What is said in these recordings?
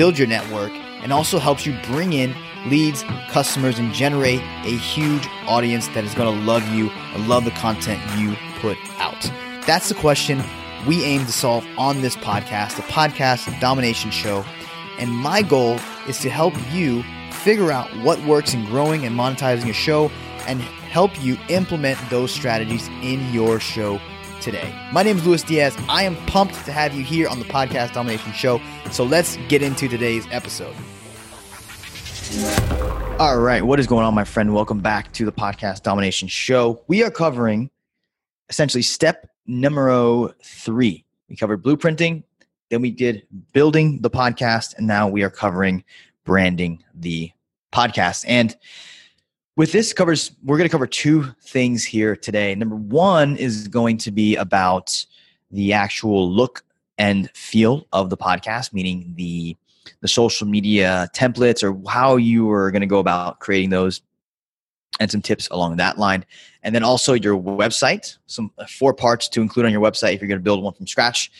build your network, and also helps you bring in leads, customers, and generate a huge audience that is going to love you and love the content you put out? That's the question we aim to solve on this podcast, the podcast domination show. And my goal is to help you figure out what works in growing and monetizing a show and help you implement those strategies in your show today. My name is Luis Diaz. I am pumped to have you here on the Podcast Domination Show. So let's get into today's episode. All right, what is going on, my friend? Welcome back to the Podcast Domination Show. We are covering essentially step numero three. We covered blueprinting, then we did building the podcast, and now we are covering branding the podcast. And with this covers, we're going to cover two things here today. Number one is going to be about the actual look and feel of the podcast, meaning the the social media templates or how you are going to go about creating those and some tips along that line. And then also your website, some uh, four parts to include on your website if you're going to build one from scratch.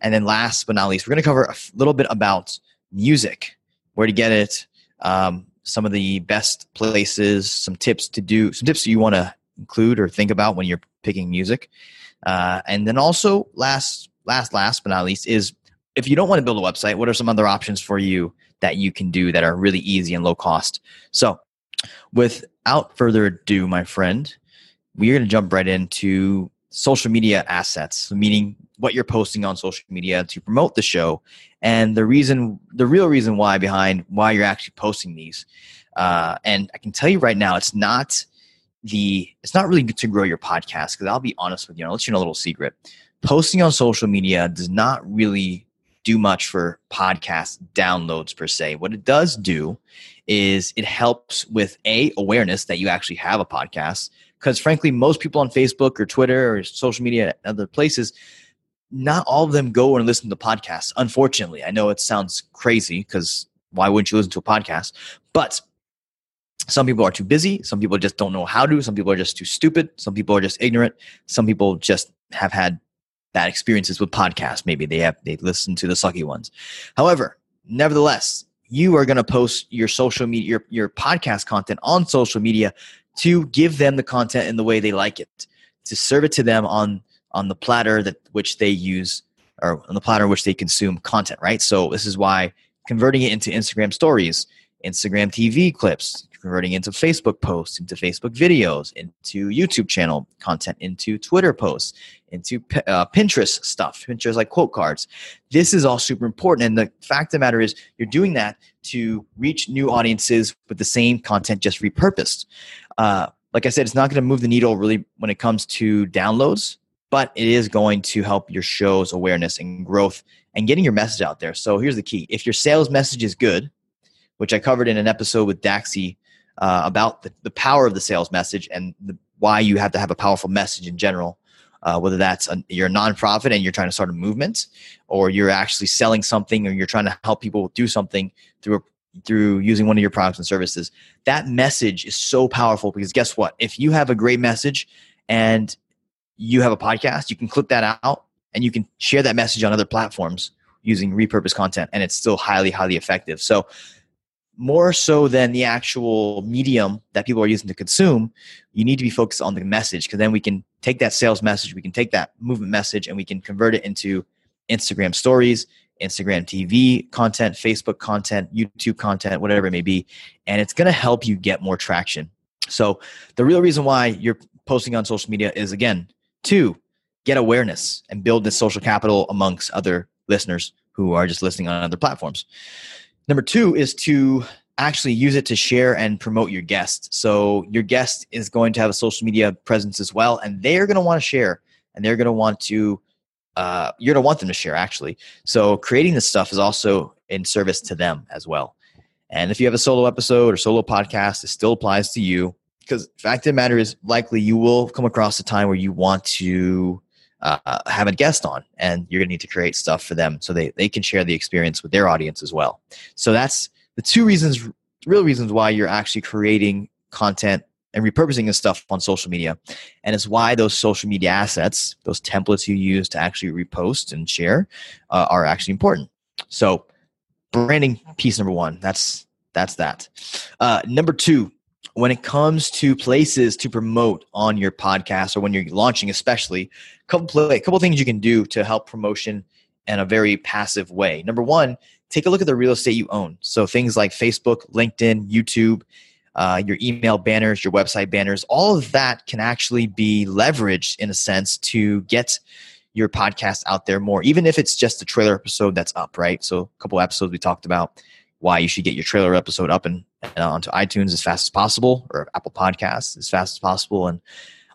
And then last but not least, we're going to cover a little bit about music, where to get it, um, some of the best places, some tips to do, some tips you want to include or think about when you're picking music. Uh, and then also last, last, last but not least is if you don't want to build a website, what are some other options for you that you can do that are really easy and low cost? So without further ado, my friend, we are going to jump right into social media assets, meaning what you're posting on social media to promote the show, and the reason, the real reason why behind why you're actually posting these. Uh, and I can tell you right now, it's not the, it's not really to grow your podcast. Because I'll be honest with you, I'll let you know a little secret. Posting on social media does not really do much for podcast downloads per se. What it does do is it helps with a awareness that you actually have a podcast because frankly most people on facebook or twitter or social media and other places not all of them go and listen to podcasts unfortunately. I know it sounds crazy because why wouldn't you listen to a podcast? But some people are too busy some people just don't know how to some people are just too stupid some people are just ignorant some people just have had bad experiences with podcasts. Maybe they have they listen to the sucky ones. However nevertheless you are going to post your social media your, your podcast content on social media to give them the content in the way they like it to serve it to them on on the platter that which they use or on the platter which they consume content right so this is why converting it into instagram stories instagram tv clips converting into Facebook posts, into Facebook videos, into YouTube channel content, into Twitter posts, into uh, Pinterest stuff, Pinterest like quote cards. This is all super important. And the fact of the matter is, you're doing that to reach new audiences with the same content just repurposed. Uh, like I said, it's not going to move the needle really when it comes to downloads, but it is going to help your show's awareness and growth and getting your message out there. So here's the key if your sales message is good, which I covered in an episode with Daxi uh, about the, the power of the sales message and the, why you have to have a powerful message in general. Uh, whether that's a, you're a nonprofit and you're trying to start a movement, or you're actually selling something, or you're trying to help people do something through a through using one of your products and services, that message is so powerful because guess what? If you have a great message and you have a podcast, you can clip that out and you can share that message on other platforms using repurposed content and it's still highly highly effective. So more so than the actual medium that people are using to consume, you need to be focused on the message because then we can take that sales message, we can take that movement message, and we can convert it into Instagram stories, Instagram TV content, Facebook content, YouTube content, whatever it may be. And it's going to help you get more traction. So, the real reason why you're posting on social media is again, to get awareness and build this social capital amongst other listeners who are just listening on other platforms. Number two is to actually use it to share and promote your guest. So your guest is going to have a social media presence as well, and they're going to want to share, and they're going to want to. Uh, you're going to want them to share actually. So creating this stuff is also in service to them as well. And if you have a solo episode or solo podcast, it still applies to you because fact of the matter is likely you will come across a time where you want to uh, have a guest on and you're going to need to create stuff for them so they, they can share the experience with their audience as well. So that's the two reasons real reasons why you're actually creating content and repurposing this stuff on social media and it's why those social media assets those templates you use to actually repost and share uh, are actually important. So branding piece number one that's that's that. Uh, number two when it comes to places to promote on your podcast or when you're launching especially a couple a couple things you can do to help promotion in a very passive way. Number one take a look at the real estate you own. So things like facebook linkedin youtube uh, your email banners your website banners all of that can actually be leveraged in a sense to get your podcast out there more even if it's just a trailer episode that's up right? So a couple episodes we talked about why you should get your trailer episode up and, and onto iTunes as fast as possible or Apple Podcasts as fast as possible and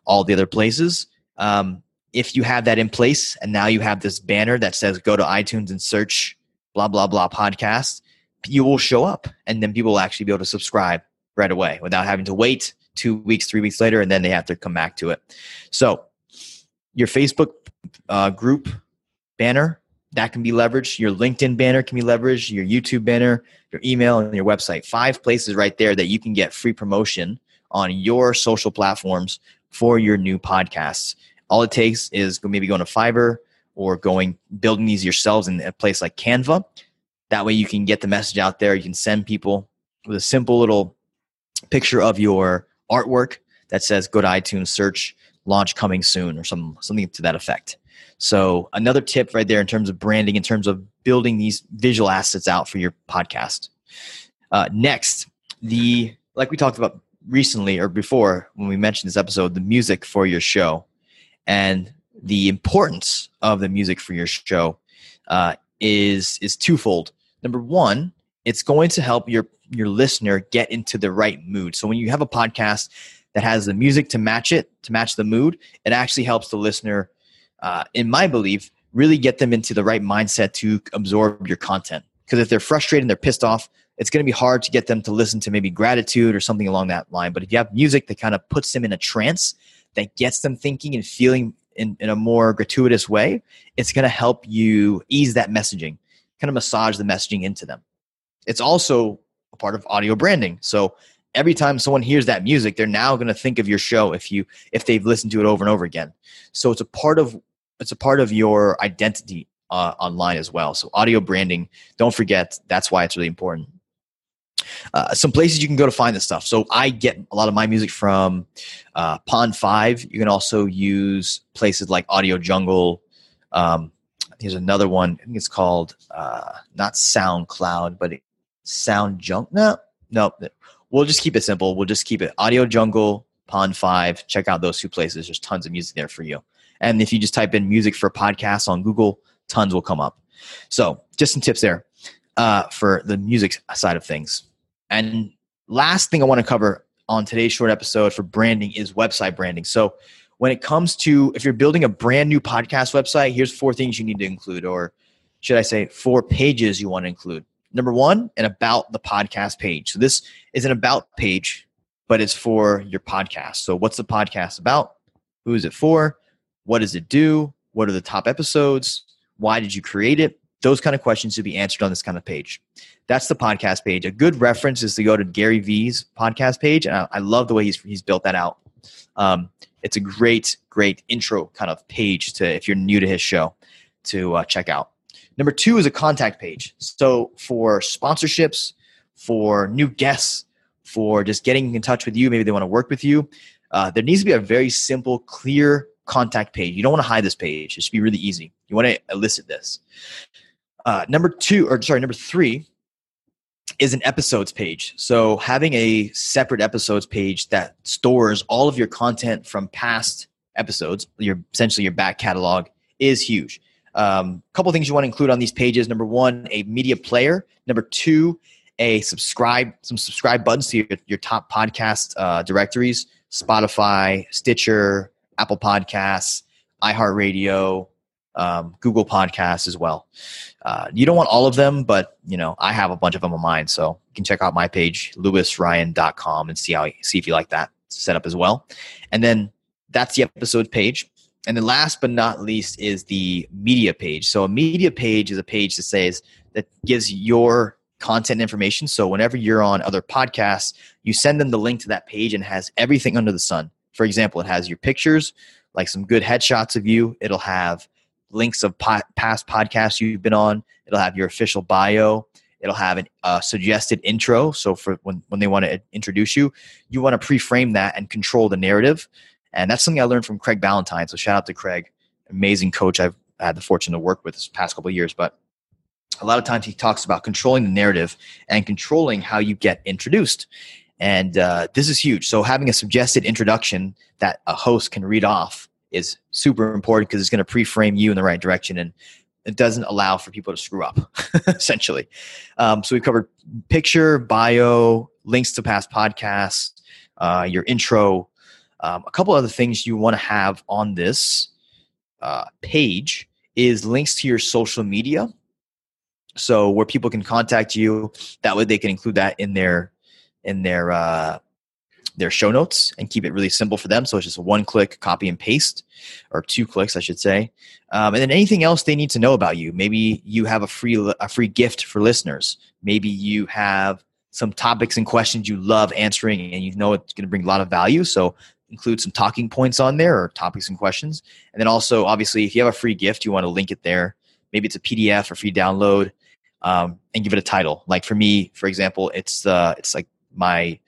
all the other places. Um, if you have that in place and now you have this banner that says go to iTunes and search blah, blah, blah podcast, you will show up and then people will actually be able to subscribe right away without having to wait two weeks, three weeks later, and then they have to come back to it. So your Facebook uh, group banner that can be leveraged. Your LinkedIn banner can be leveraged, your YouTube banner, your email, and your website. Five places right there that you can get free promotion on your social platforms for your new podcasts. All it takes is maybe going to Fiverr or going building these yourselves in a place like Canva. That way you can get the message out there. You can send people with a simple little picture of your artwork that says go to iTunes, search launch coming soon or some something to that effect. So another tip right there in terms of branding, in terms of building these visual assets out for your podcast. Uh, next, the like we talked about recently or before when we mentioned this episode, the music for your show and the importance of the music for your show uh, is is twofold. Number one, it's going to help your your listener get into the right mood. So when you have a podcast that has the music to match it, to match the mood, it actually helps the listener uh, in my belief, really get them into the right mindset to absorb your content. Because if they're frustrated and they're pissed off, it's going to be hard to get them to listen to maybe gratitude or something along that line. But if you have music that kind of puts them in a trance, that gets them thinking and feeling in, in a more gratuitous way, it's going to help you ease that messaging, kind of massage the messaging into them. It's also a part of audio branding. So every time someone hears that music, they're now going to think of your show if you if they've listened to it over and over again. So it's a part of it's a part of your identity uh, online as well. So audio branding, don't forget that's why it's really important. Uh, some places you can go to find this stuff. So I get a lot of my music from uh, Pond5. You can also use places like Audio Jungle. Um, there's another one. I think it's called uh, not SoundCloud, but Sound Junk. No, no. We'll just keep it simple. We'll just keep it Audio Jungle, Pond5. Check out those two places. There's tons of music there for you. And if you just type in music for podcasts on Google, tons will come up. So just some tips there uh, for the music side of things. And last thing I want to cover on today's short episode for branding is website branding. So when it comes to if you're building a brand new podcast website, here's four things you need to include, or should I say, four pages you want to include. Number one, an about the podcast page. So this is an about page, but it's for your podcast. So what's the podcast about? Who is it for? What does it do? What are the top episodes? Why did you create it? those kind of questions to be answered on this kind of page. That's the podcast page. A good reference is to go to Gary Vee's podcast page, and I, I love the way he's he's built that out. Um, it's a great, great intro kind of page to if you're new to his show to uh, check out. Number two is a contact page. So for sponsorships, for new guests, for just getting in touch with you, maybe they want to work with you. Uh, there needs to be a very simple, clear contact page. You don't want to hide this page. It should be really easy. You want to elicit this. Uh, number two, or sorry, number three is an episodes page. So having a separate episodes page that stores all of your content from past episodes, your essentially your back catalog, is huge. A um, couple things you want to include on these pages. Number one, a media player. Number two, a subscribe, some subscribe buttons to your, your top podcast uh, directories: Spotify, Stitcher, Apple Podcasts, iHeartRadio, um, Google Podcasts as well. Uh, you don't want all of them, but you know I have a bunch of them on mine, so you can check out my page luisryan.com and see how see if you like that setup as well. And then that's the episode page. And then last but not least is the media page. So a media page is a page that says that gives your content information. So whenever you're on other podcasts, you send them the link to that page and has everything under the sun. For example, it has your pictures, like some good headshots of you. It'll have links of po- past podcasts you've been on. It'll have your official bio. It'll have a uh, suggested intro. So for when, when they want to introduce you, you want to pre-frame that and control the narrative. And that's something I learned from Craig Ballantyne. So shout out to Craig, amazing coach I've had the fortune to work with this past couple years. But a lot of times he talks about controlling the narrative and controlling how you get introduced. And uh, this is huge. So having a suggested introduction that a host can read off is super important because it's going to pre-frame you in the right direction and it doesn't allow for people to screw up essentially um, so we've covered picture bio links to past podcasts uh, your intro um, a couple other things you want to have on this uh, page is links to your social media so where people can contact you that way they can include that in their in their uh, their show notes and keep it really simple for them. So it's just a one click copy and paste, or two clicks, I should say. Um, and then anything else they need to know about you. Maybe you have a free a free gift for listeners. Maybe you have some topics and questions you love answering, and you know it's going to bring a lot of value. So include some talking points on there or topics and questions. And then also, obviously, if you have a free gift, you want to link it there. Maybe it's a PDF or free download, um, and give it a title. Like for me, for example, it's uh, it's like my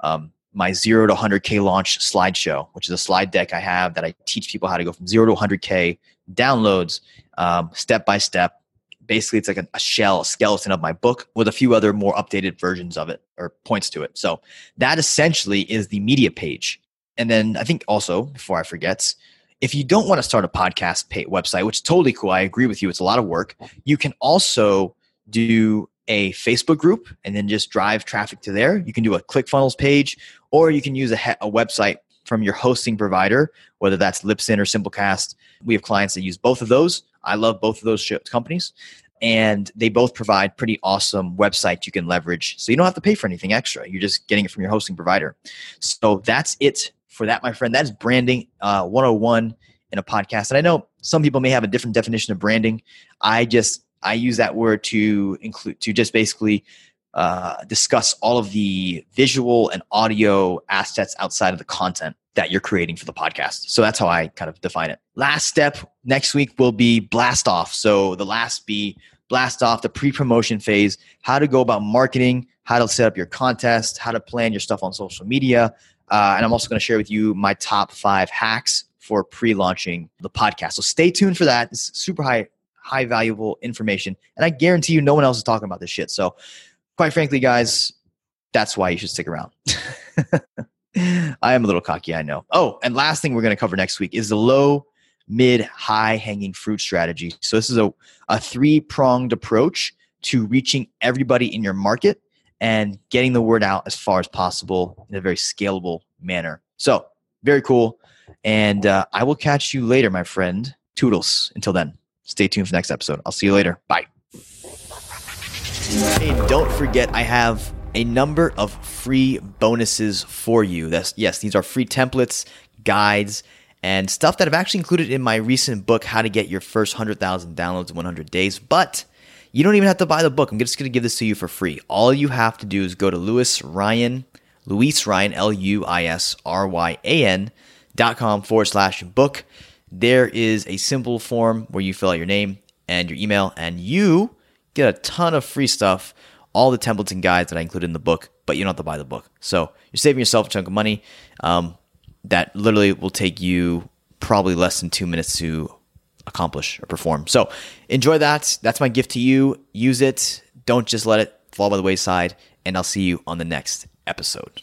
um, my zero to 100K launch slideshow, which is a slide deck I have that I teach people how to go from zero to 100K downloads um, step by step. Basically, it's like a, a, shell, a skeleton of my book with a few other more updated versions of it or points to it. So that essentially is the media page. And then I think also, before I forget, if you don't want to start a podcast pay- website, which is totally cool, I agree with you, it's a lot of work. You can also do a Facebook group and then just drive traffic to there. You can do a ClickFunnels page, or you can use a, a website from your hosting provider, whether that's Libsyn or Simplecast. We have clients that use both of those. I love both of those companies, and they both provide pretty awesome websites you can leverage. So you don't have to pay for anything extra. You're just getting it from your hosting provider. So that's it for that, my friend. That is branding uh, 101 in a podcast. And I know some people may have a different definition of branding. I just I use that word to include to just basically uh, discuss all of the visual and audio assets outside of the content that you're creating for the podcast. So that's how I kind of define it. Last step next week will be blast off. So the last be blast off the pre-promotion phase, how to go about marketing, how to set up your contest, how to plan your stuff on social media. Uh, and I'm also going to share with you my top five hacks for pre-launching the podcast. So stay tuned for that. It's super high high valuable information. And I guarantee you, no one else is talking about this shit. So, quite frankly, guys, that's why you should stick around. I am a little cocky, I know. Oh, and last thing we're going to cover next week is the low, mid, high hanging fruit strategy. So, this is a, a three pronged approach to reaching everybody in your market and getting the word out as far as possible in a very scalable manner. So, very cool. And uh, I will catch you later, my friend. Toodles. Until then. Stay tuned for the next episode. I'll see you later. Bye. Hey, don't forget, I have a number of free bonuses for you. That's yes, these are free templates, guides, and stuff that I've actually included in my recent book, How to Get Your First 100,000 Downloads in 100 Days. But you don't even have to buy the book. I'm just going to give this to you for free. All you have to do is go to Luis Ryan, Luis Ryan, L U I S R Y A N dot com forward slash book. There is a simple form where you fill out your name and your email, and you get a ton of free stuff, all the templates and guides that I included in the book, but you don't have to buy the book. So you're saving yourself a chunk of money. Um, that literally will take you probably less than two minutes to accomplish or perform. So enjoy that. That's my gift to you. Use it. Don't just let it fall by the wayside. And I'll see you on the next episode.